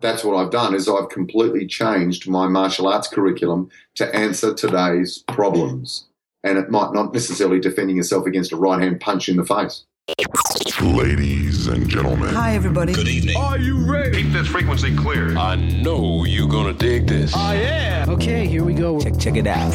that's what I've done is I've completely changed my martial arts curriculum to answer today's problems. And it might not necessarily defending yourself against a right hand punch in the face. Ladies and gentlemen. Hi, everybody. Good evening. Are you ready? Keep this frequency clear. I know you're gonna dig this. I am. Okay, here we go. Check, check it out.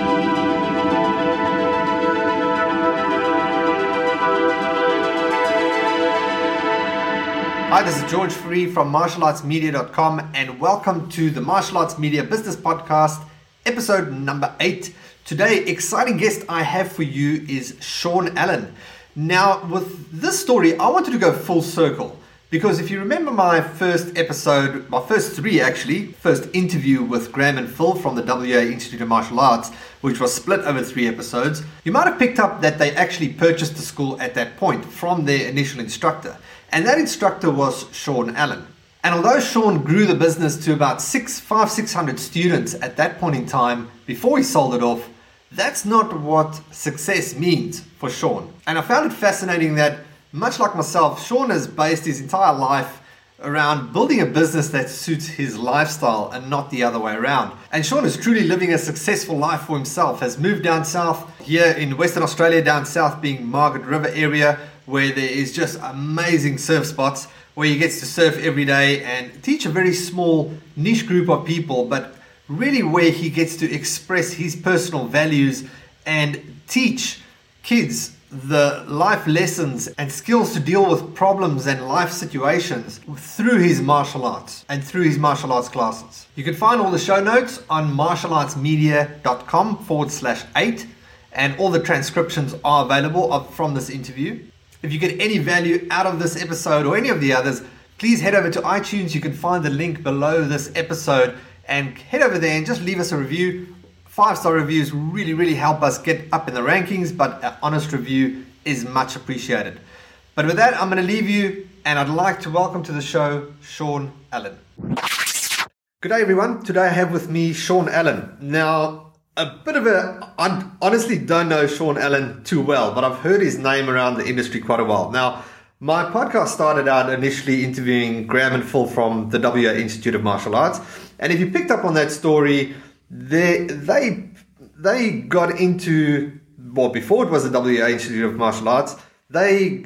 Hi, this is George Fourie from martialartsmedia.com and welcome to the Martial Arts Media Business Podcast, episode number eight. Today, exciting guest I have for you is Sean Allen. Now, with this story, I wanted to go full circle because if you remember my first episode, my first three actually, first interview with Graham and Phil from the WA Institute of Martial Arts, which was split over three episodes, you might have picked up that they actually purchased the school at that point from their initial instructor. And that instructor was Sean Allen. And although Sean grew the business to about six, five, six hundred students at that point in time before he sold it off, that's not what success means for Sean. And I found it fascinating that, much like myself, Sean has based his entire life around building a business that suits his lifestyle and not the other way around. And Sean is truly living a successful life for himself, has moved down south here in Western Australia, down south being Margaret River area, where there is just amazing surf spots where he gets to surf every day and teach a very small niche group of people, but really where he gets to express his personal values and teach kids the life lessons and skills to deal with problems and life situations through his martial arts and through his martial arts classes. You can find all the show notes on martialartsmedia.com forward slash eight, and all the transcriptions are available from this interview. If you get any value out of this episode or any of the others, please head over to iTunes. You can find the link below this episode and head over there and just leave us a review. Five star reviews really, really help us get up in the rankings, but an honest review is much appreciated. But with that, I'm going to leave you and I'd like to welcome to the show Sean Allen. Good day, everyone. Today I have with me Sean Allen. Now, a bit of a, I honestly don't know Sean Allen too well, but I've heard his name around the industry quite a while. Now, my podcast started out initially interviewing Graham and Phil from the WA Institute of Martial Arts. And if you picked up on that story, they, they, they got into, well, before it was the WA Institute of Martial Arts, they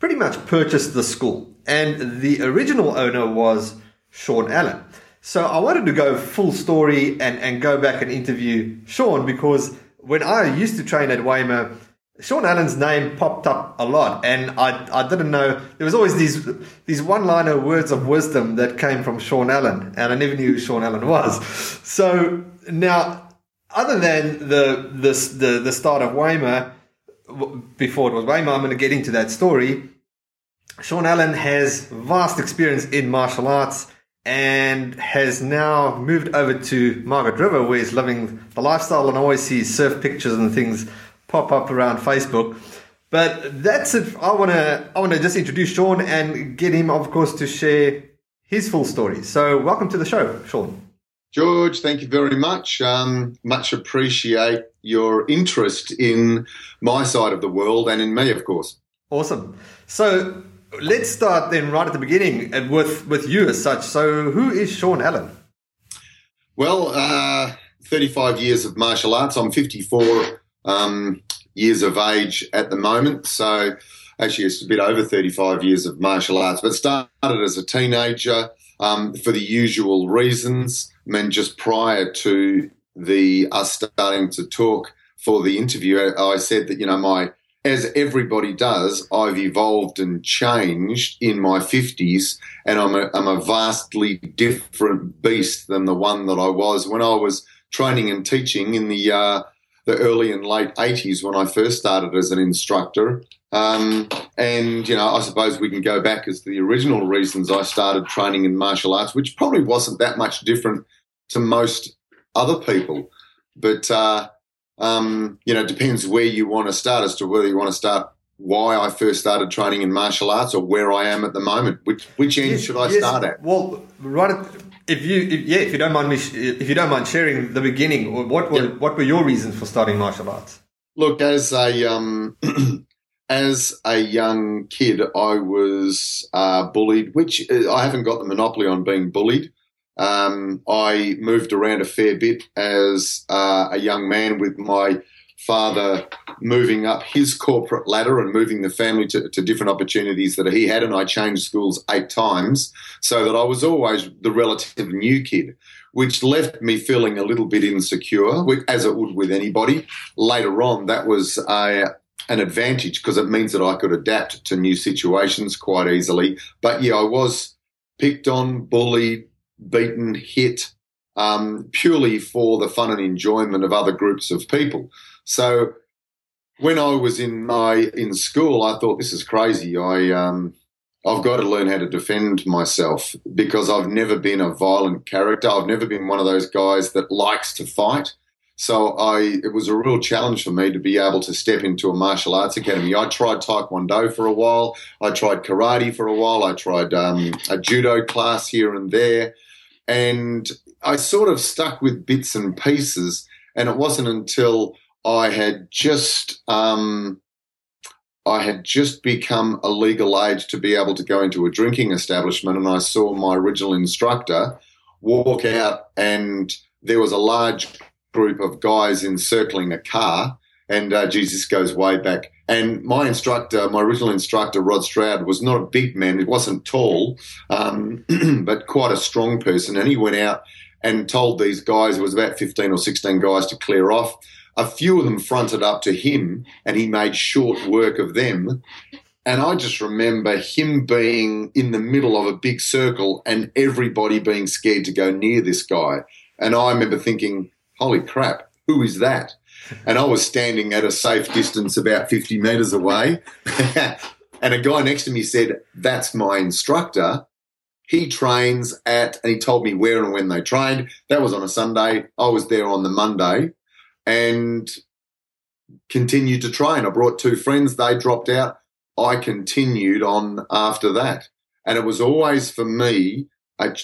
pretty much purchased the school. And the original owner was Sean Allen. So I wanted to go full story and, and go back and interview Sean because when I used to train at WAIMA, Sean Allen's name popped up a lot, and I, I didn't know there was always these these one liner words of wisdom that came from Sean Allen, and I never knew who Sean Allen was. So now, other than the the the, the start of WAIMA, w- before it was WAIMA, I'm going to get into that story. Sean Allen has vast experience in martial arts and has now moved over to Margaret River where he's living the lifestyle and I always see surf pictures and things pop up around Facebook. But that's it. I wanna I wanna just introduce Sean and get him of course to share his full story. So welcome to the show, Sean. George, thank you very much. Um, much appreciate your interest in my side of the world and in me, of course. Awesome. So let's start then right at the beginning and with with you as such. So who is Sean Allen? Well, uh, 35 years of martial arts. I'm 54 um, years of age at the moment. So actually, it's a bit over 35 years of martial arts, but started as a teenager um, for the usual reasons. I mean, just prior to the us starting to talk for the interview, I said that, you know, my as everybody does, I've evolved and changed in my 50s, and I'm a, I'm a vastly different beast than the one that I was when I was training and teaching in the uh, the early and late 80s when I first started as an instructor. Um, and, you know, I suppose we can go back as the original reasons I started training in martial arts, which probably wasn't that much different to most other people. But, uh, um, you know, it depends where you want to start as to whether you want to start why I first started training in martial arts or where I am at the moment. Which which end Yes, should I yes. start at? Well, right. At, if you, if, yeah, if you don't mind me, sh- if you don't mind sharing the beginning, or what were Yeah. what were your reasons for starting martial arts? Look, as a um, as a young kid, I was uh, bullied, which uh, I haven't got the monopoly on being bullied. Um, I moved around a fair bit as uh, a young man with my father moving up his corporate ladder and moving the family to, to different opportunities that he had. And I changed schools eight times so that I was always the relative new kid, which left me feeling a little bit insecure, as it would with anybody. Later on, that was a, an advantage because it means that I could adapt to new situations quite easily. But yeah, I was picked on, bullied, beaten, hit, um, purely for the fun and enjoyment of other groups of people. So when I was in my in school, I thought this is crazy. I um, I've got to learn how to defend myself because I've never been a violent character. I've never been one of those guys that likes to fight. So I it was a real challenge for me to be able to step into a martial arts academy. I tried taekwondo for a while. I tried karate for a while. I tried um, a judo class here and there, and I sort of stuck with bits and pieces. And it wasn't until I had just um, I had just become a legal age to be able to go into a drinking establishment, and I saw my original instructor walk out, and there was a large group of guys encircling a car. And uh, geez, this goes way back. And my instructor, my original instructor, Rod Stroud, was not a big man. He wasn't tall, um, but quite a strong person. And he went out and told these guys, it was about 15 or 16 guys, to clear off. A few of them fronted up to him, and he made short work of them. And I just remember him being in the middle of a big circle and everybody being scared to go near this guy. And I remember thinking, holy crap, who is that? And I was standing at a safe distance about 50 meters away. and a guy next to me said, That's my instructor. He trains at, and he told me where and when they trained. That was on a Sunday. I was there on the Monday and continued to train. I brought two friends, they dropped out. I continued on after that. And it was always for me a,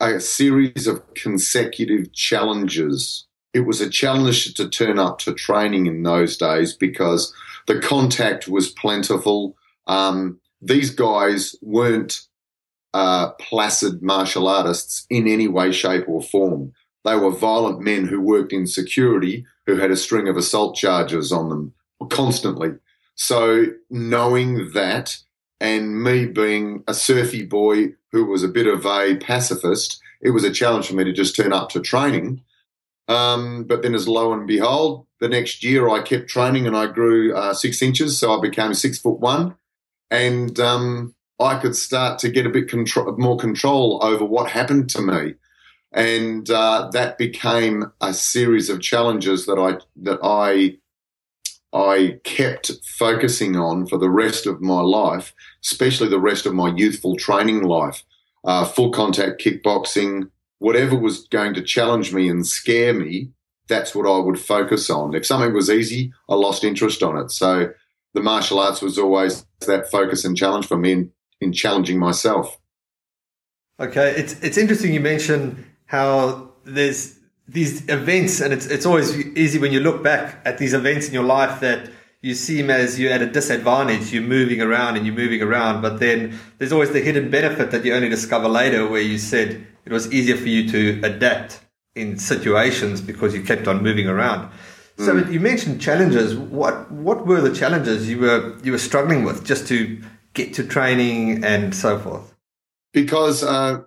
a series of consecutive challenges. It was a challenge to turn up to training in those days because the contact was plentiful. Um, these guys weren't uh, placid martial artists in any way, shape, or form. They were violent men who worked in security who had a string of assault charges on them constantly. So knowing that and me being a surfy boy who was a bit of a pacifist, it was a challenge for me to just turn up to training. Um, but then, as lo and behold, the next year I kept training and I grew uh, six inches, so I became six foot one, and um, I could start to get a bit contro- more control over what happened to me, and uh, that became a series of challenges that I that I I kept focusing on for the rest of my life, especially the rest of my youthful training life. Uh, full contact kickboxing, whatever was going to challenge me and scare me, that's what I would focus on. If something was easy, I lost interest on it. So the martial arts was always that focus and challenge for me in, in challenging myself. Okay, it's it's interesting you mention how there's these events, and it's it's always easy when you look back at these events in your life that you seem as you're at a disadvantage. You're moving around and you're moving around, but then there's always the hidden benefit that you only discover later, where you said it was easier for you to adapt in situations because you kept on moving around. So you mentioned challenges. What what were the challenges you were you were struggling with just to get to training and so forth? because uh,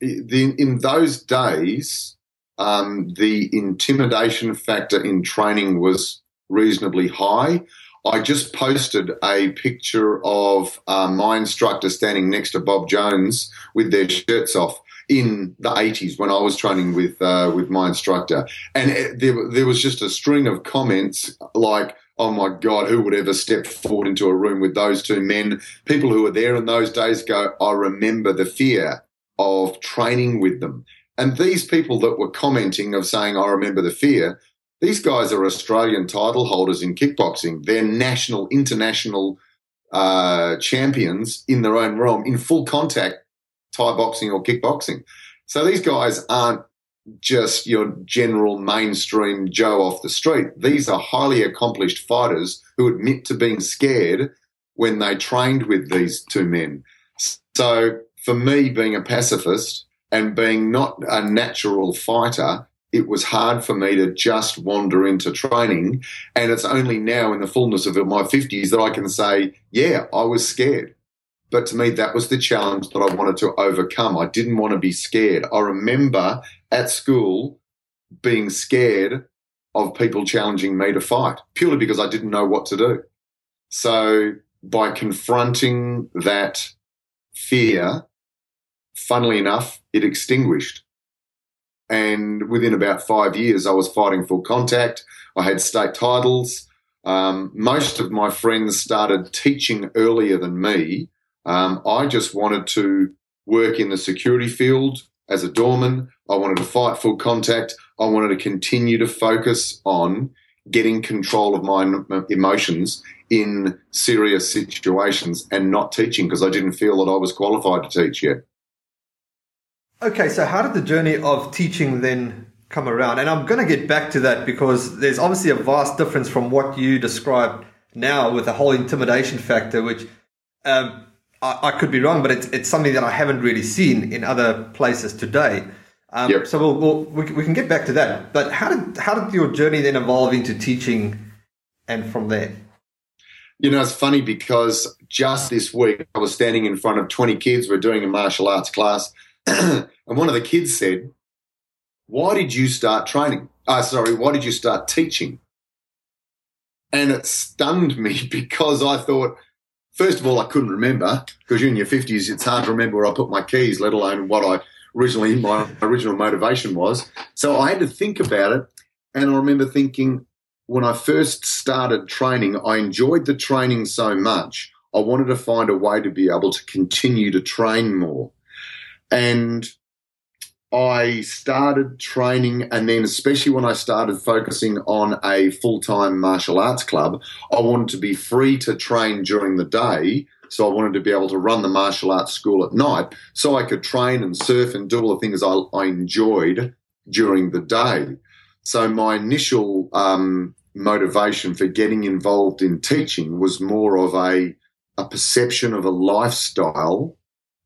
the, in those days, um, the intimidation factor in training was reasonably high. I just posted a picture of uh, my instructor standing next to Bob Jones with their shirts off in the 80s when I was training with uh, with my instructor, and it, there, there was just a string of comments like oh my God, who would ever step forward into a room with those two men? People who were there in those days go, I remember the fear of training with them. And these people that were commenting of saying, I remember the fear, These guys are Australian title holders in kickboxing. They're national, international uh, champions in their own realm in full contact Thai boxing or kickboxing. So these guys aren't just your general mainstream Joe off the street. These are highly accomplished fighters who admit to being scared when they trained with these two men. So for me, being a pacifist and being not a natural fighter, it was hard for me to just wander into training. And it's only now in the fullness of my 50s that I can say, yeah, I was scared. But to me, that was the challenge that I wanted to overcome. I didn't want to be scared. I remember at school being scared of people challenging me to fight purely because I didn't know what to do. So by confronting that fear, funnily enough, it extinguished. And within about five years, I was fighting full contact. I had state titles. Um, most of my friends started teaching earlier than me um, I just wanted to work in the security field as a doorman. I wanted to fight full contact. I wanted to continue to focus on getting control of my emotions in serious situations and not teaching because I didn't feel that I was qualified to teach yet. Okay, so how did the journey of teaching then come around? And I'm going to get back to that because there's obviously a vast difference from what you described now with the whole intimidation factor, which um, I, I, could be wrong, but it's, it's something that I haven't really seen in other places today. Um, yep. So we'll, we'll, we, we can get back to that. But how did how did your journey then evolve into teaching, and from there? You know, it's funny because just this week I was standing in front of 20 kids. We're doing a martial arts class. and one of the kids said, Why did you start training? Uh, sorry, why did you start teaching? And it stunned me because I thought, first of all, I couldn't remember because you're in your 50s, it's hard to remember where I put my keys, let alone what I originally, my original motivation was. So I had to think about it. And I remember thinking when I first started training, I enjoyed the training so much. I wanted to find a way to be able to continue to train more. And I started training, and then, especially when I started focusing on a full time martial arts club, I wanted to be free to train during the day. So I wanted to be able to run the martial arts school at night so I could train and surf and do all the things I, I enjoyed during the day. So my initial um, motivation for getting involved in teaching was more of a, a perception of a lifestyle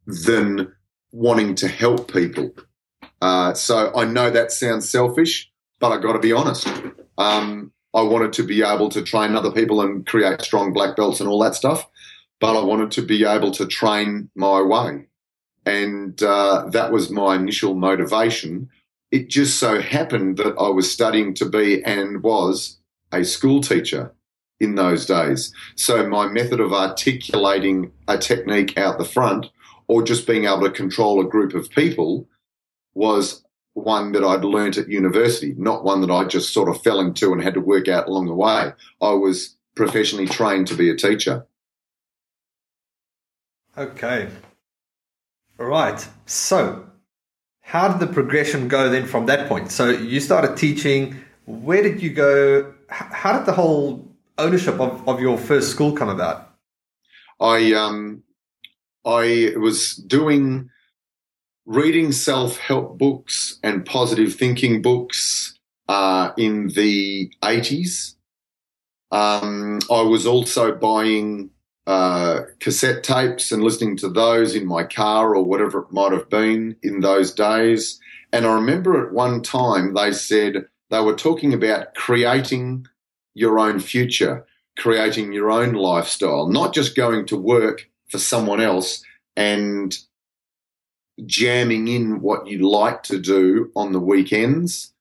than wanting to help people. Uh, so I know that sounds selfish, but I got to be honest. Um, I wanted to be able to train other people and create strong black belts and all that stuff, but I wanted to be able to train my way. And uh, that was my initial motivation. It just so happened that I was studying to be and was a school teacher in those days. So my method of articulating a technique out the front or just being able to control a group of people was one that I'd learnt at university, not one that I just sort of fell into and had to work out along the way. I was professionally trained to be a teacher. Okay. All right. So, how did the progression go then from that point? So, you started teaching. Where did you go? How did the whole ownership of, of your first school come about? I um, I was doing reading self help books and positive thinking books uh, in the 80s. Um, I was also buying uh, cassette tapes and listening to those in my car or whatever it might have been in those days. And I remember at one time they said they were talking about creating your own future, creating your own lifestyle, not just going to work for someone else and jamming in what you like to do on the weekends.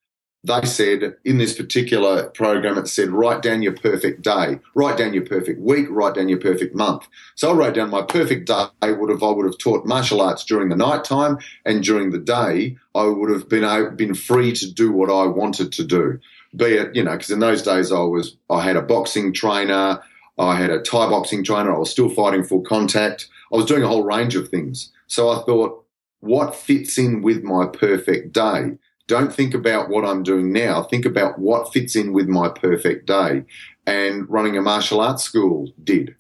They said in this particular program, it said, write down your perfect day, write down your perfect week, write down your perfect month. So I wrote down my perfect day would have, I would have taught martial arts during the night time and during the day, I would have been, been free to do what I wanted to do. Be it, you know, because in those days I was, I had a boxing trainer, I had a Thai boxing trainer, I was still fighting full contact. I was doing a whole range of things. So I thought, what fits in with my perfect day? Don't think about what I'm doing now. Think about what fits in with my perfect day. And running a martial arts school did.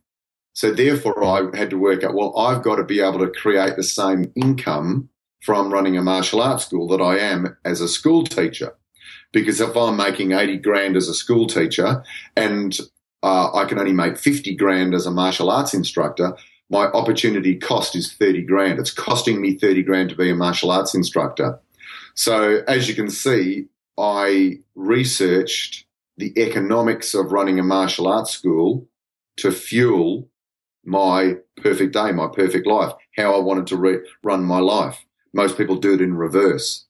So therefore, I had to work out, well, I've got to be able to create the same income from running a martial arts school that I am as a school teacher. Because if I'm making 80 grand as a school teacher and uh, I can only make 50 grand as a martial arts instructor, my opportunity cost is 30 grand. It's costing me 30 grand to be a martial arts instructor. So as you can see, I researched the economics of running a martial arts school to fuel my perfect day, my perfect life, how I wanted to re- run my life. Most people do it in reverse.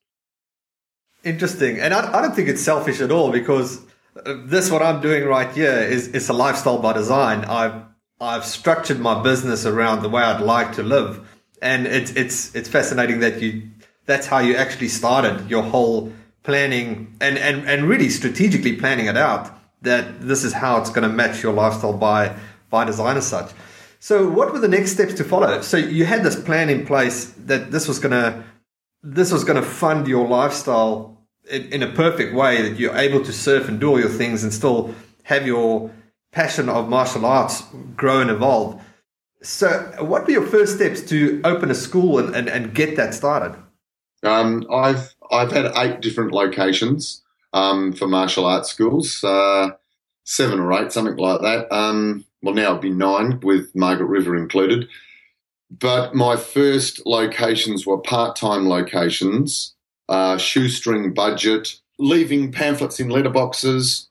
Interesting. And I, I don't think it's selfish at all because this, what I'm doing right here, is, is a lifestyle by design. I've, I've structured my business around the way I'd like to live. And it's, it's, it's fascinating that you, that's how you actually started your whole planning and, and, and really strategically planning it out that this is how it's going to match your lifestyle by, by design as such. So what were the next steps to follow? So you had this plan in place that this was going to, this was going to fund your lifestyle in, in a perfect way that you're able to surf and do all your things and still have your passion of martial arts grow and evolve. So, what were your first steps to open a school and, and, and get that started? Um, I've I've had eight different locations um, for martial arts schools, uh, seven or eight, something like that. Um, well, now it'd be nine with Margaret River included. But my first locations were part-time locations, uh, shoestring budget, leaving pamphlets in letterboxes.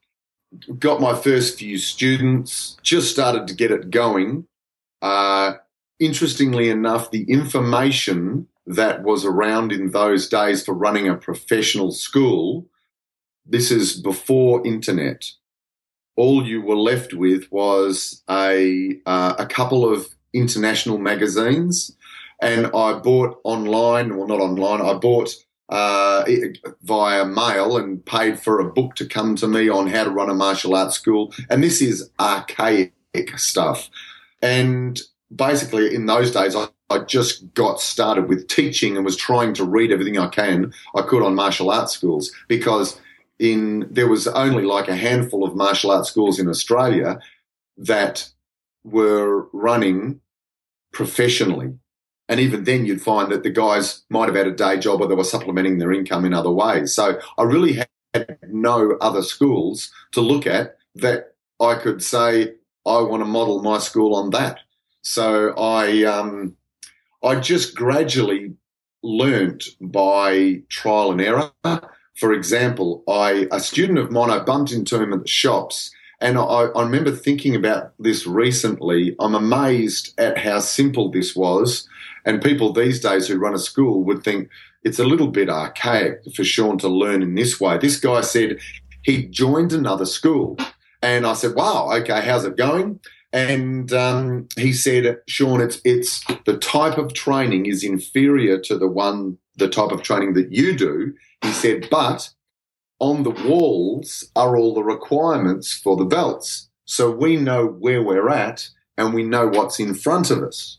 Got my first few students, just started to get it going. Uh, interestingly enough, the information that was around in those days for running a professional school. This is before internet. All you were left with was a uh, a couple of international magazines, and I bought online, well not online, I bought uh, via mail and paid for a book to come to me on how to run a martial arts school. And this is archaic stuff. And basically, in those days, I I just got started with teaching and was trying to read everything I can I could on martial arts schools because in there was only like a handful of martial arts schools in Australia that were running professionally. And even then you'd find that the guys might have had a day job or they were supplementing their income in other ways. So I really had no other schools to look at that I could say I want to model my school on that. So I um, I just gradually learnt by trial and error. For example, I a student of mine, I bumped into him at the shops, and I, I remember thinking about this recently. I'm amazed at how simple this was, and people these days who run a school would think it's a little bit archaic for Sean to learn in this way. This guy said he joined another school, and I said, "Wow, okay, how's it going?" And um, he said, Sean, it's it's the type of training is inferior to the one the type of training that you do. He said, but on the walls are all the requirements for the belts. So we know where we're at and we know what's in front of us.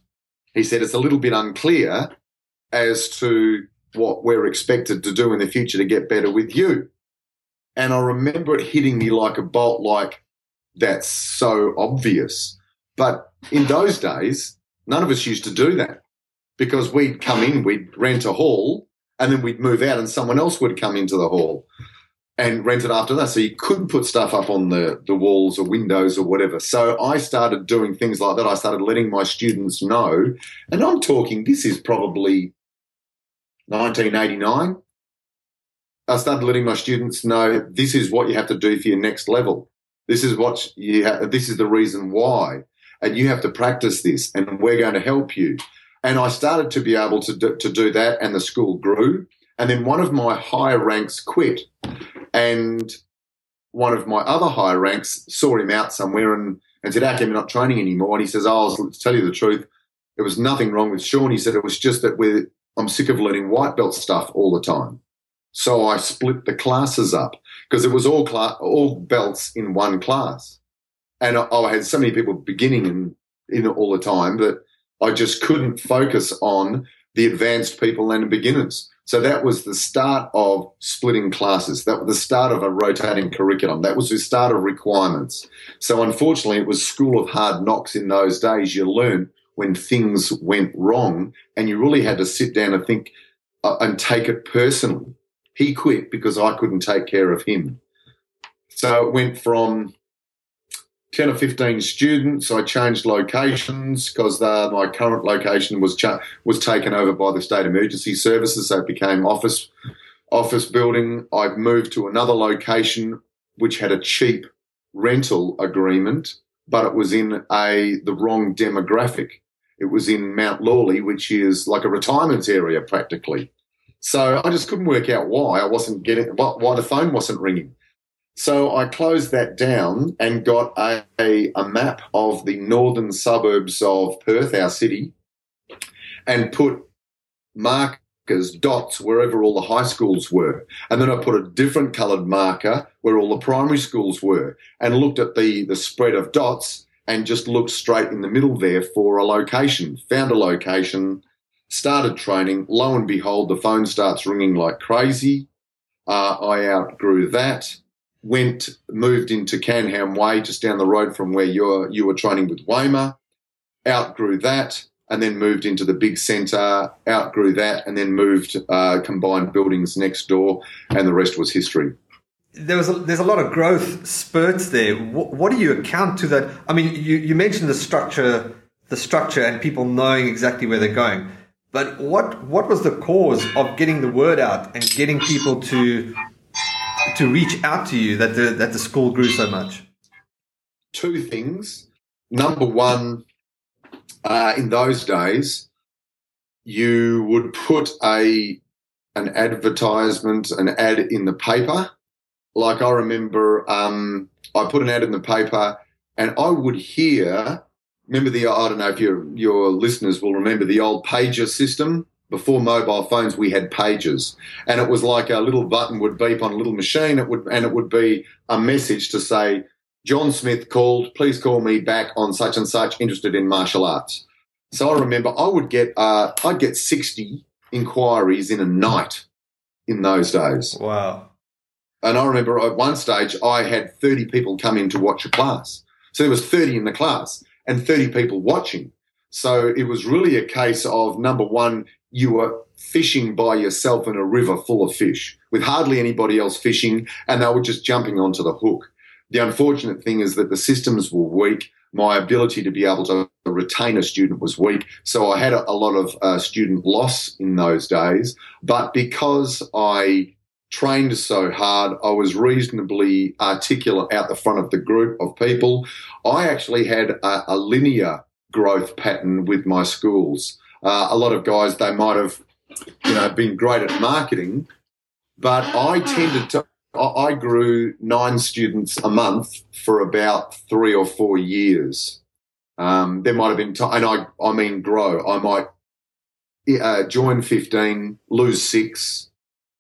He said it's a little bit unclear as to what we're expected to do in the future to get better with you. And I remember it hitting me like a bolt, like, that's so obvious. But in those days, none of us used to do that because we'd come in, we'd rent a hall, and then we'd move out, and someone else would come into the hall and rent it after that. So you couldn't put stuff up on the, the walls or windows or whatever. So I started doing things like that. I started letting my students know, and I'm talking, this is probably 1989. I started letting my students know this is what you have to do for your next level. This is what you this is the reason why. And you have to practice this and we're going to help you. And I started to be able to do, to do that and the school grew. And then one of my higher ranks quit and one of my other higher ranks saw him out somewhere and, and said, how you're not training anymore? And he says, oh, I'll tell you the truth. There was nothing wrong with Sean. He said, it was just that we're, I'm sick of learning white belt stuff all the time. So I split the classes up because it was all class, all belts in one class. And I, I had so many people beginning in, in all the time that I just couldn't focus on the advanced people and the beginners. So that was the start of splitting classes. That was the start of a rotating curriculum. That was the start of requirements. So unfortunately, it was school of hard knocks in those days. You learned when things went wrong and you really had to sit down and think uh, and take it personally. He quit because I couldn't take care of him. So it went from 10 or 15 students. I changed locations because uh, my current location was cha- was taken over by the state emergency services, so it became office office building. I moved to another location which had a cheap rental agreement, but it was in a the wrong demographic. It was in Mount Lawley, which is like a retirement area practically. So I just couldn't work out why I wasn't getting why the phone wasn't ringing. So I closed that down and got a, a, a, map of the northern suburbs of Perth, our city, and put markers, dots, wherever all the high schools were. And then I put a different coloured marker where all the primary schools were and looked at the, the spread of dots and just looked straight in the middle there for a location. Found a location, started training. Lo and behold, the phone starts ringing like crazy. Uh, I outgrew that went moved into Canham Way, just down the road from where you you were training with WAIMA. Outgrew that, and then moved into the big centre. Outgrew that, and then moved uh, combined buildings next door, and the rest was history. There was a, there's a lot of growth spurts there. What, what do you account to that? I mean, you, you mentioned the structure, the structure, and people knowing exactly where they're going. But what what was the cause of getting the word out and getting people to to reach out to you that the that the school grew so much? Two things. Number one, uh, in those days, you would put a an advertisement, an ad in the paper. Like I remember, um, I put an ad in the paper, and I would hear. Remember the I don't know if your your listeners will remember the old pager system before mobile phones, we had pages, and it was like a little button would beep on a little machine. It would, and it would be a message to say, "John Smith called. Please call me back on such and such. Interested in martial arts." So I remember I would get, uh, I'd get sixty inquiries in a night in those days. Wow! And I remember at one stage I had thirty people come in to watch a class. So there was thirty in the class and thirty people watching. So it was really a case of number one, you were fishing by yourself in a river full of fish with hardly anybody else fishing and they were just jumping onto the hook. The unfortunate thing is that the systems were weak. My ability to be able to retain a student was weak. So I had a, lot of uh, student loss in those days. But because I trained so hard, I was reasonably articulate out the front of the group of people. I actually had a, a linear growth pattern with my schools. Uh, a lot of guys, they might have, you know, been great at marketing, but I tended to. I grew nine students a month for about three or four years. Um, there might have been and I, I mean, grow. I might uh, join 15, lose six,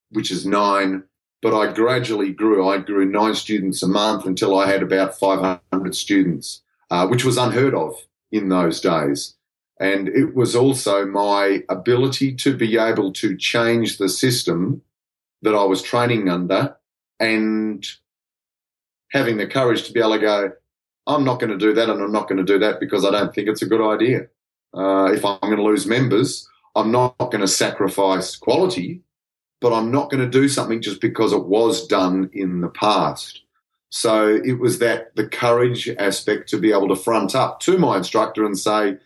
which is nine, but I gradually grew. I grew nine students a month until I had about 500 students, uh, which was unheard of in those days. And it was also my ability to be able to change the system that I was training under and having the courage to be able to go, I'm not going to do that and I'm not going to do that because I don't think it's a good idea. Uh, if I'm going to lose members, I'm not going to sacrifice quality, but I'm not going to do something just because it was done in the past. So it was that the courage aspect to be able to front up to my instructor and say,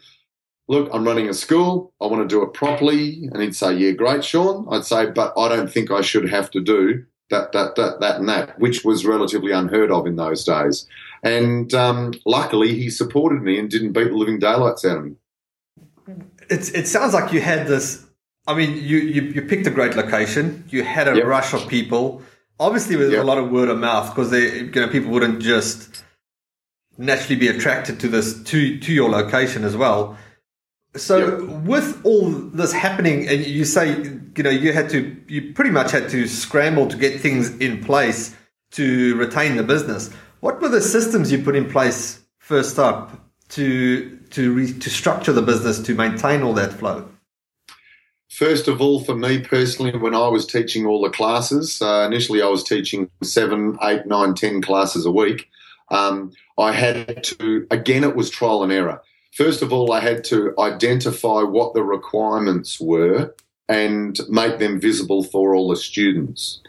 look, I'm running a school. I want to do it properly. And he'd say, yeah, great, Sean. I'd say, but I don't think I should have to do that, that, that, that, and that, which was relatively unheard of in those days. And um, luckily, he supported me and didn't beat the living daylights out of me. It's, it sounds like you had this. I mean, you, you, you picked a great location. You had a yep. rush of people. Obviously, with yep. a lot of word of mouth because you know people wouldn't just naturally be attracted to this to to your location as well. So yep. with all this happening, and you say, you know, you had to, you pretty much had to scramble to get things in place to retain the business. What were the systems you put in place first up to to re, to structure the business to maintain all that flow? First of all, for me personally, when I was teaching all the classes, uh, initially I was teaching seven, eight, nine, ten classes a week. Um, I had to, again, it was trial and error. First of all, I had to identify what the requirements were and make them visible for all the students.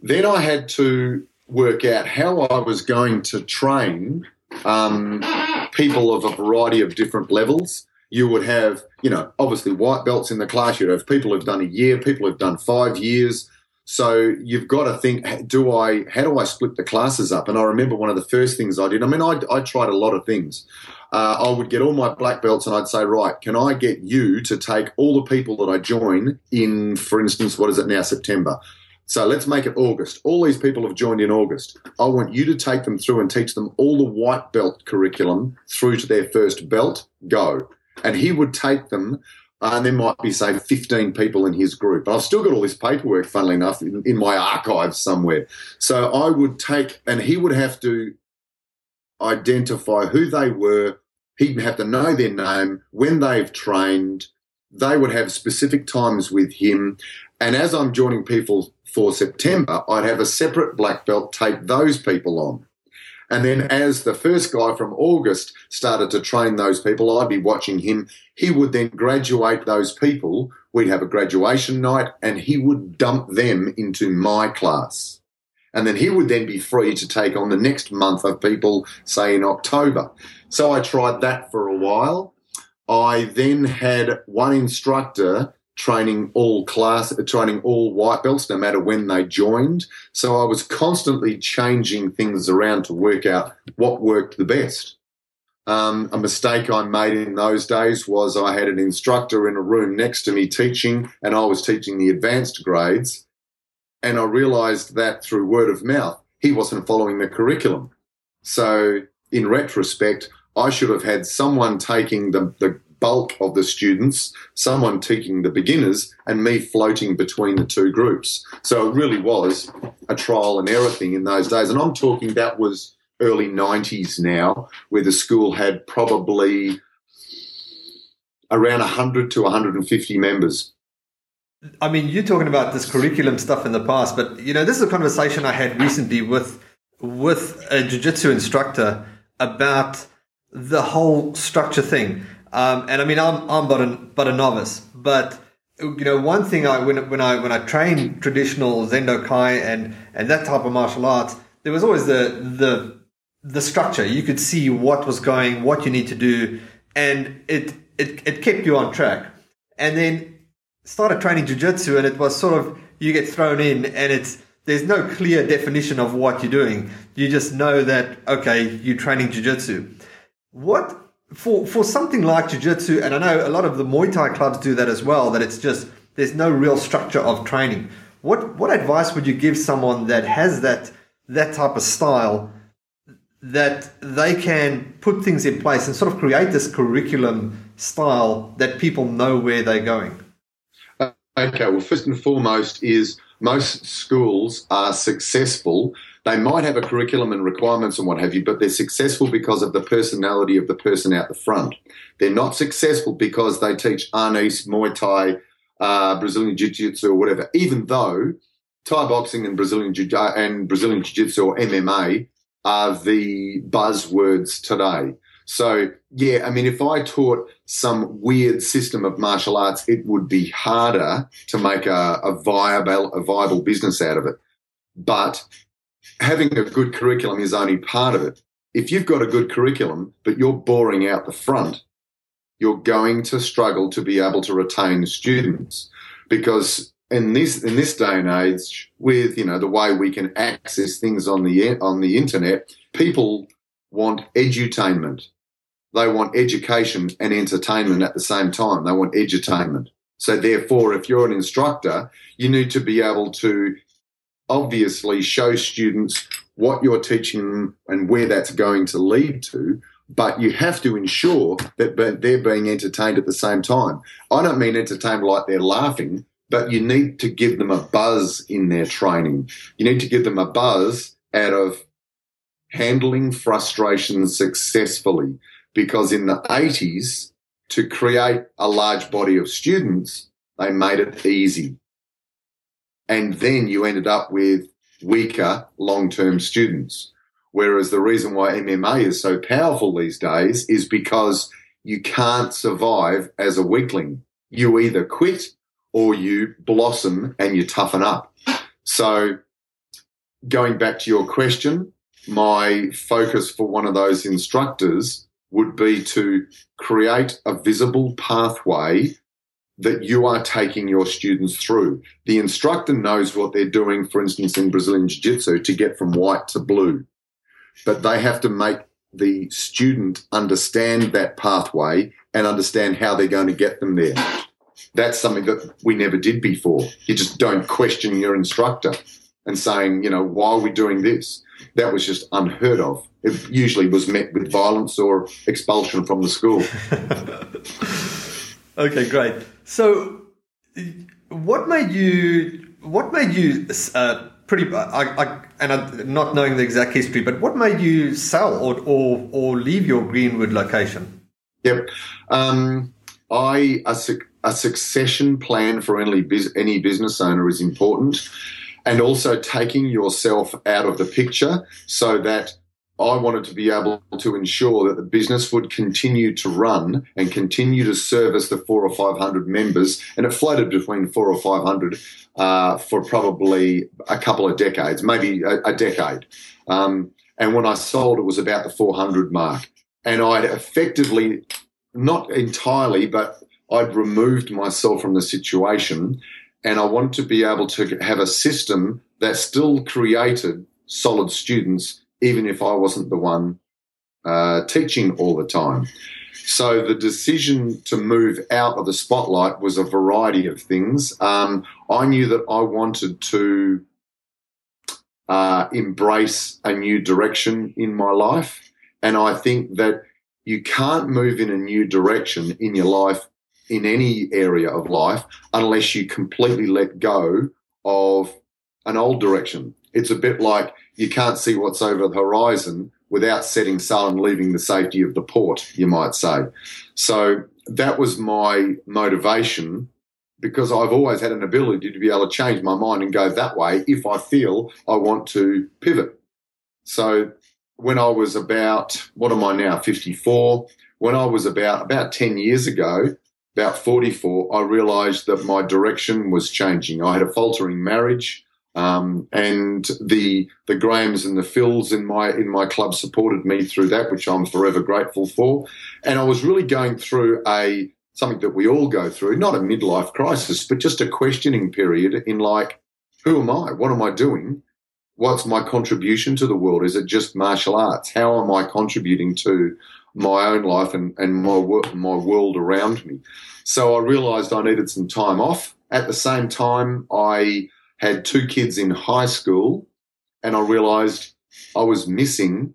Then I had to work out how I was going to train um, people of a variety of different levels. You would have, you know, obviously white belts in the class. You'd have people who've done a year, people who've done five years. So you've got to think, do I, how do I split the classes up? And I remember one of the first things I did, I mean, I, I tried a lot of things. Uh, I would get all my black belts and I'd say, right, can I get you to take all the people that I join in, for instance, what is it now, September? So let's make it August. All these people have joined in August. I want you to take them through and teach them all the white belt curriculum through to their first belt. Go. And he would take them, Uh, and there might be, say, 15 people in his group. But I've still got all this paperwork, funnily enough, in, in my archives somewhere. So I would take, and he would have to identify who they were. He'd have to know their name, when they've trained. They would have specific times with him. And as I'm joining people for September, I'd have a separate black belt take those people on. And then as the first guy from August started to train those people, I'd be watching him. He would then graduate those people. We'd have a graduation night and he would dump them into my class. And then he would then be free to take on the next month of people, say in October. So I tried that for a while. I then had one instructor training all class, training all white belts, no matter when they joined. So I was constantly changing things around to work out what worked the best. Um, a mistake I made in those days was I had an instructor in a room next to me teaching, and I was teaching the advanced grades. And I realized that through word of mouth, he wasn't following the curriculum. So, in retrospect, I should have had someone taking the, the bulk of the students, someone teaching the beginners, and me floating between the two groups. So it really was a trial and error thing in those days. And I'm talking that was early 90s now, where the school had probably around 100 to 150 members. I mean, you're talking about this curriculum stuff in the past, but you know, this is a conversation I had recently with with a jiu-jitsu instructor about the whole structure thing. Um, and I mean, I'm I'm but a but a novice, but you know, one thing I when when I when I trained traditional Zendo Kai and and that type of martial arts, there was always the the the structure. You could see what was going, what you need to do, and it it it kept you on track. And then started training jiu-jitsu and it was sort of you get thrown in and it's there's no clear definition of what you're doing. You just know that okay, you're training jiu-jitsu. What for for something like jiu-jitsu and I know a lot of the Muay Thai clubs do that as well that it's just there's no real structure of training. What what advice would you give someone that has that that type of style that they can put things in place and sort of create this curriculum style that people know where they're going? Uh, okay, well, first and foremost is most schools are successful. They might have a curriculum and requirements and what have you, but they're successful because of the personality of the person out the front. They're not successful because they teach Arnis, Muay Thai, uh, Brazilian Jiu Jitsu, or whatever, even though Thai boxing and Brazilian Jiu and Brazilian Jiu Jitsu or MMA are the buzzwords today. So, yeah, I mean, if I taught some weird system of martial arts, it would be harder to make a, a viable a viable business out of it. But having a good curriculum is only part of it. If you've got a good curriculum, but you're boring out the front, you're going to struggle to be able to retain students because in this in this day and age, with you know the way we can access things on the on the internet, people want edutainment. They want education and entertainment at the same time. They want edutainment. So therefore, if you're an instructor, you need to be able to obviously show students what you're teaching them and where that's going to lead to. But you have to ensure that they're being entertained at the same time. I don't mean entertained like they're laughing, but you need to give them a buzz in their training. You need to give them a buzz out of handling frustration successfully because in the 80s, to create a large body of students, They made it easy. And then you ended up with weaker long term students. Whereas the reason why MMA is so powerful these days is because you can't survive as a weakling. You either quit or you blossom and you toughen up. So, going back to your question, my focus for one of those instructors would be to create a visible pathway that you are taking your students through. The instructor knows what they're doing, for instance, in Brazilian Jiu Jitsu to get from white to blue, but they have to make the student understand that pathway and understand how they're going to get them there. That's something that we never did before. You just don't question your instructor and saying, you know, why are we doing this? That was just unheard of. It usually was met with violence or expulsion from the school. Okay, great. So, what made you? What made you uh, pretty? I, I, and I, not knowing the exact history, but what made you sell or or, or leave your Greenwood location? Yep. Um, I a, a succession plan for any any business owner is important, and also taking yourself out of the picture so that I wanted to be able to ensure that the business would continue to run and continue to service the four or five hundred members, and it floated between four or five hundred uh, for probably a couple of decades, maybe a, a decade. Um, and when I sold, it was about the four hundred mark, and I'd effectively, not entirely, but I'd removed myself from the situation, and I wanted to be able to have a system that still created solid students even if I wasn't the one uh, teaching all the time. So the decision to move out of the spotlight was a variety of things. Um, I knew that I wanted to uh, embrace a new direction in my life. And I think that you can't move in a new direction in your life, in any area of life, unless you completely let go of an old direction. It's a bit like you can't see what's over the horizon without setting sail and leaving the safety of the port, you might say. So that was my motivation because I've always had an ability to be able to change my mind and go that way if I feel I want to pivot. So when I was about, what am I now, 54? When I was about, about 10 years ago, about 44, I realized that my direction was changing. I had a faltering marriage. Um, and the the Grahams and the Phils in my in my club supported me through that, which I'm forever grateful for. And I was really going through a something that we all go through, not a midlife crisis, but just a questioning period in like, who am I? What am I doing? What's my contribution to the world? Is it just martial arts? How am I contributing to my own life and, and my my world around me? So I realized I needed some time off. At the same time, I had two kids in high school, and I realized I was missing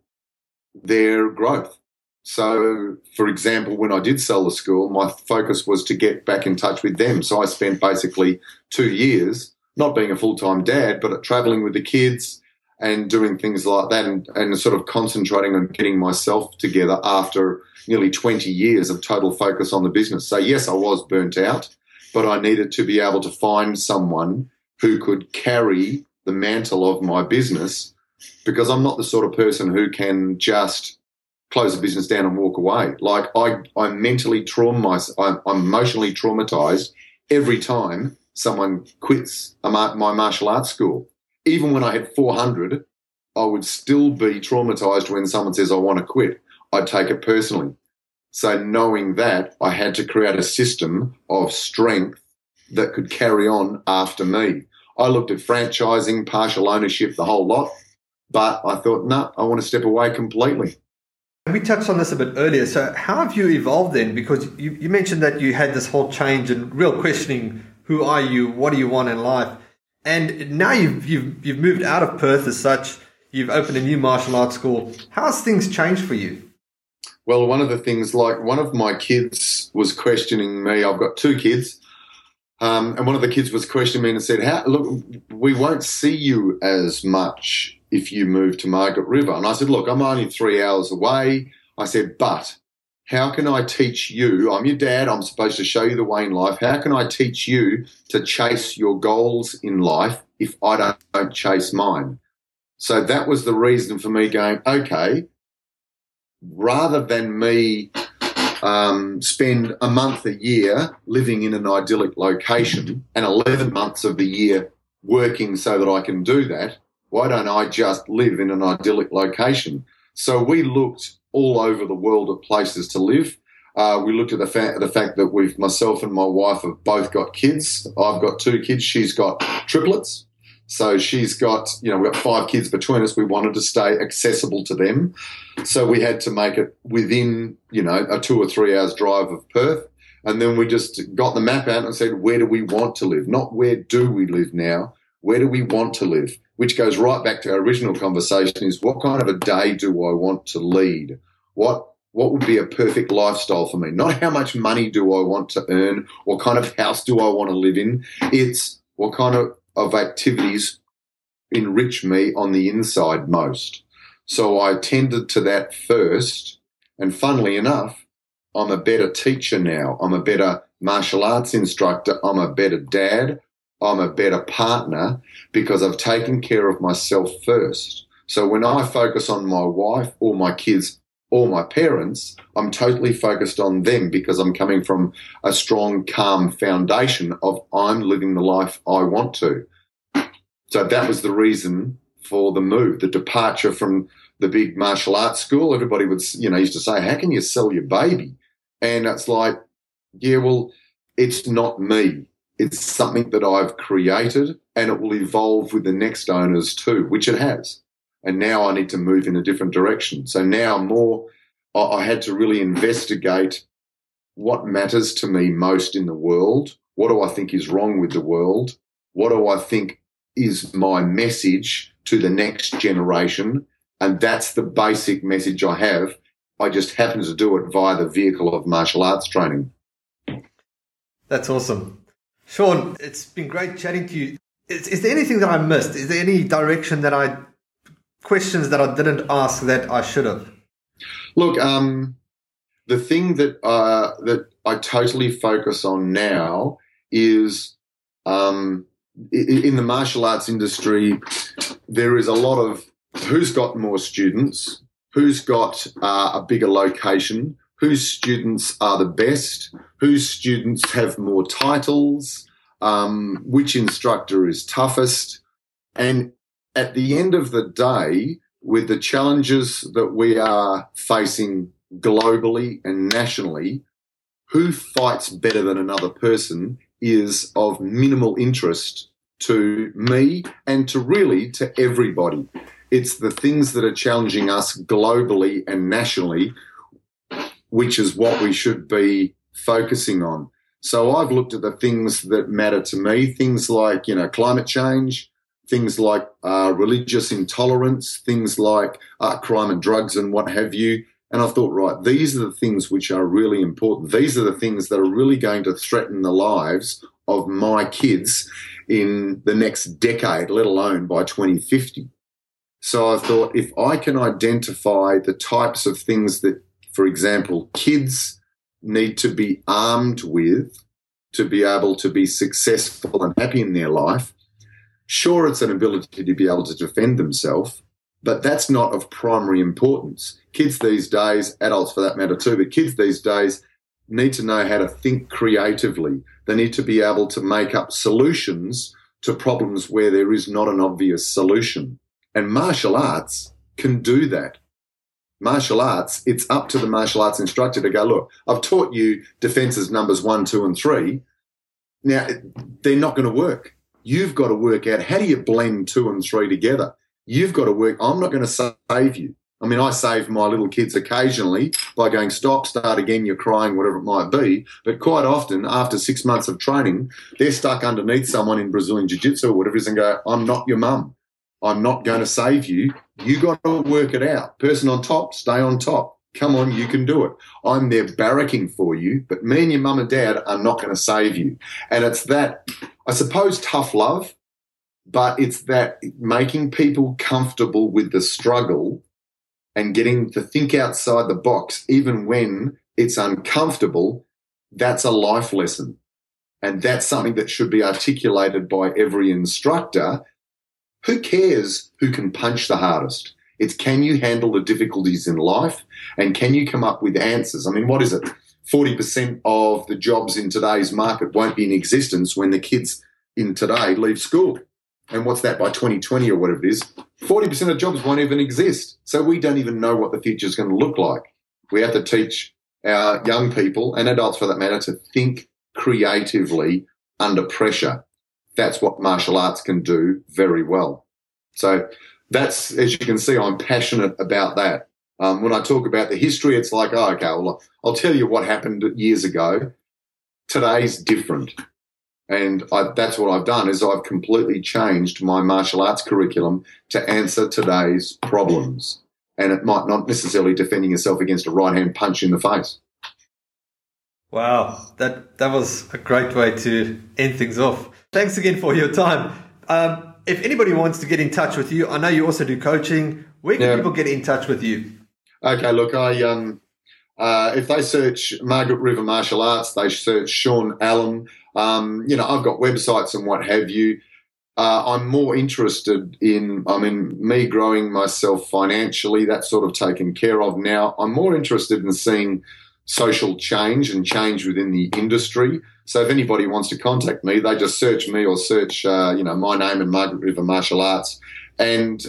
their growth. So, for example, when I did sell the school, my focus was to get back in touch with them. So I spent basically two years not being a full time dad, but traveling with the kids and doing things like that and, and sort of concentrating on getting myself together after nearly 20 years of total focus on the business. So, yes, I was burnt out, but I needed to be able to find someone who could carry the mantle of my business because I'm not the sort of person who can just close a business down and walk away. Like I, I'm mentally traumatized, I'm, emotionally traumatized every time someone quits my martial arts school. Even when I had 400, I would still be traumatized when someone says, I want to quit. I'd take it personally. So knowing that, I had to create a system of strength that could carry on after me. I looked at franchising, partial ownership, the whole lot, but I thought, no, nah, I want to step away completely. We touched on this a bit earlier. So, how have you evolved then? Because you, you mentioned that you had this whole change and real questioning who are you? What do you want in life? And now you've, you've, you've moved out of Perth as such. You've opened a new martial arts school. How's things changed for you? Well, one of the things, like one of my kids was questioning me. I've got two kids. Um, and one of the kids was questioning me and said, "How look? We won't see you as much if you move to Margaret River." And I said, "Look, I'm only three hours away." I said, "But how can I teach you? I'm your dad. I'm supposed to show you the way in life. How can I teach you to chase your goals in life if I don't, don't chase mine? So that was the reason for me going, okay, rather than me um, spend a month a year living in an idyllic location and 11 months of the year working so that I can do that, why don't I just live in an idyllic location? So we looked all over the world at places to live. Uh, we looked at the, fa- the fact that we've myself and my wife have both got kids. I've got two kids. She's got triplets. So she's got, you know, we've got five kids between us. We wanted to stay accessible to them. So we had to make it within, you know, a two or three hours drive of Perth. And then we just got the map out and said, where do we want to live? Not where do we live now? Where do we want to live? Which goes right back to our original conversation is what kind of a day do I want to lead? What what would be a perfect lifestyle for me? Not how much money do I want to earn, what kind of house do I want to live in? It's what kind of of activities enrich me on the inside most. So I attended to that first. And funnily enough, I'm a better teacher now. I'm a better martial arts instructor. I'm a better dad. I'm a better partner because I've taken care of myself first. So when I focus on my wife or my kids or my parents, I'm totally focused on them because I'm coming from a strong, calm foundation of I'm living the life I want to. So that was the reason for the move, the departure from the big martial arts school. Everybody would, you know, used to say, how can you sell your baby? And it's like, yeah, well, it's not me. It's something that I've created and it will evolve with the next owners too, which it has and now I need to move in a different direction. So now more, I had to really investigate what matters to me most in the world. What do I think is wrong with the world? What do I think is my message to the next generation? And that's the basic message I have. I just happen to do it via the vehicle of martial arts training. That's awesome. Sean, it's been great chatting to you. Is, is there anything that I missed? Is there any direction that I questions that I didn't ask that I should have? Look, um, the thing that uh, that I totally focus on now is um, in the martial arts industry. There is a lot of who's got more students, who's got uh, a bigger location, whose students are the best, whose students have more titles, um, which instructor is toughest, and at the end of the day, with the challenges that we are facing globally and nationally, who fights better than another person is of minimal interest to me and to really to everybody. It's the things that are challenging us globally and nationally, which is what we should be focusing on. So I've looked at the things that matter to me, things like, you know, climate change, things like uh, religious intolerance, things like uh, crime and drugs and what have you. And I thought, right, these are the things which are really important. These are the things that are really going to threaten the lives of my kids in the next decade, let alone by 2050. So I thought if I can identify the types of things that, for example, kids need to be armed with to be able to be successful and happy in their life, Sure, it's an ability to be able to defend themselves, but that's not of primary importance. Kids these days, adults for that matter too, but kids these days need to know how to think creatively. They need to be able to make up solutions to problems where there is not an obvious solution. And martial arts can do that. Martial arts, it's up to the martial arts instructor to go, look, I've taught you defenses numbers one, two, and three. Now, they're not going to work You've got to work out how do you blend two and three together. You've got to work. I'm not going to save you. I mean, I save my little kids occasionally by going, stop, start again, you're crying, whatever it might be. But quite often, after six months of training, they're stuck underneath someone in Brazilian Jiu Jitsu or whatever it is and go, I'm not your mum. I'm not going to save you. You got to work it out. Person on top, stay on top. Come on, you can do it. I'm there barracking for you, but me and your mum and dad are not going to save you. And it's that, I suppose, tough love, but it's that making people comfortable with the struggle and getting to think outside the box, even when it's uncomfortable, that's a life lesson. And that's something that should be articulated by every instructor. Who cares who can punch the hardest? It's can you handle the difficulties in life and can you come up with answers? I mean, what is it? 40% of the jobs in today's market won't be in existence when the kids in today leave school. And what's that by 2020 or whatever it is? 40% of jobs won't even exist. So we don't even know what the future is going to look like. We have to teach our young people and adults for that matter to think creatively under pressure. That's what martial arts can do very well. So that's, as you can see, I'm passionate about that. Um, when I talk about the history, it's like, oh, okay, well, I'll tell you what happened years ago. Today's different. And I, that's what I've done is I've completely changed my martial arts curriculum to answer today's problems. And it might not necessarily defending yourself against a right hand punch in the face. Wow, that that was a great way to end things off. Thanks again for your time. Um, if anybody wants to get in touch with you, I know you also do coaching. Where can Yeah. people get in touch with you? Okay, look, I um, uh, if they search Margaret River Martial Arts, they search Sean Allen. Um, you know, I've got websites and what have you. Uh, I'm more interested in, I mean, me growing myself financially. That's sort of taken care of now. I'm more interested in seeing social change and change within the industry. So if anybody wants to contact me, they just search me or search, uh, you know, my name and Margaret River Martial Arts, and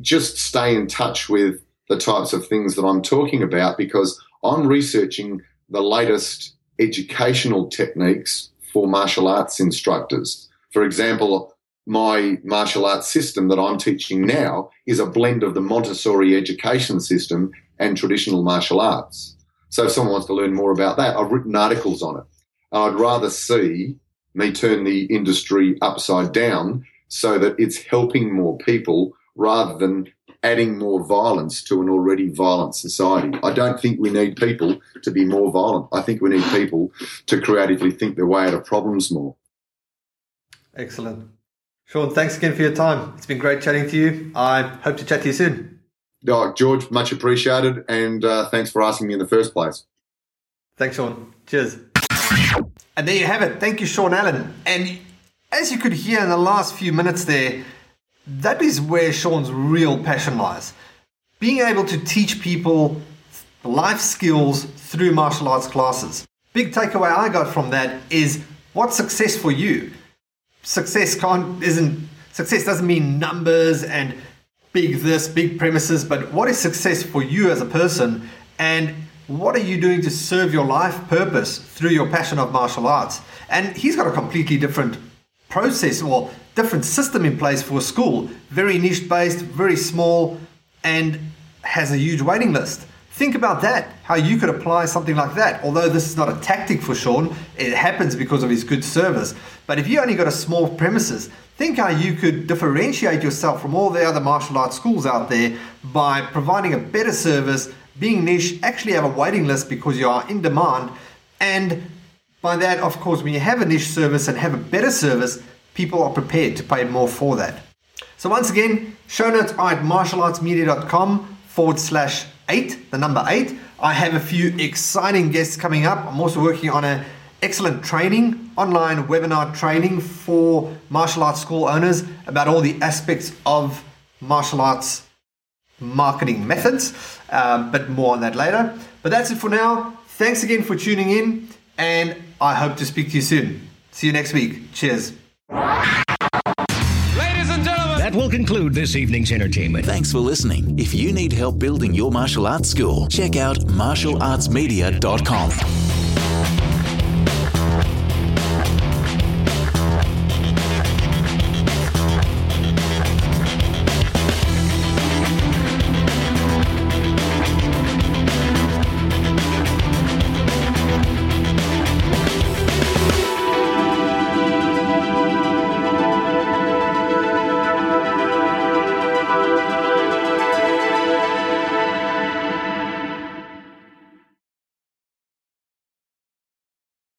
just stay in touch with the types of things that I'm talking about because I'm researching the latest educational techniques for martial arts instructors. For example, my martial arts system that I'm teaching now is a blend of the Montessori education system and traditional martial arts. So if someone wants to learn more about that, I've written articles on it. I'd rather see me turn the industry upside down so that it's helping more people rather than adding more violence to an already violent society. I don't think we need people to be more violent. I think we need people to creatively think their way out of problems more. Excellent. Sean, thanks again for your time. It's been great chatting to you. I hope to chat to you soon. Oh, George, much appreciated, and uh, thanks for asking me in the first place. Thanks, Sean. Cheers. And there you have it. Thank you, Sean Allen. And as you could hear in the last few minutes there, that is where Sean's real passion lies. Being able to teach people life skills through martial arts classes. Big takeaway I got from that is what's success for you? Success can't isn't success doesn't mean numbers and big this, big premises, but what is success for you as a person and what are you doing to serve your life purpose through your passion of martial arts? And he's got a completely different process or different system in place for a school, very niche based, very small, and has a huge waiting list. Think about that, how you could apply something like that. Although this is not a tactic for Sean, it happens because of his good service. But if you only got a small premises, think how you could differentiate yourself from all the other martial arts schools out there by providing a better service, being niche, actually have a waiting list because you are in demand, and by that, of course, when you have a niche service and have a better service, people are prepared to pay more for that. So once again, show notes are at martialartsmedia.com forward slash eight, the number eight. I have a few exciting guests coming up. I'm also working on an excellent training, online webinar training for martial arts school owners about all the aspects of martial arts marketing methods, um, but more on that later. But that's it for now. Thanks again for tuning in, and I hope to speak to you soon. See you next week. Cheers. Ladies and gentlemen. That will conclude this evening's entertainment. Thanks for listening. If you need help building your martial arts school, check out martialartsmedia.com.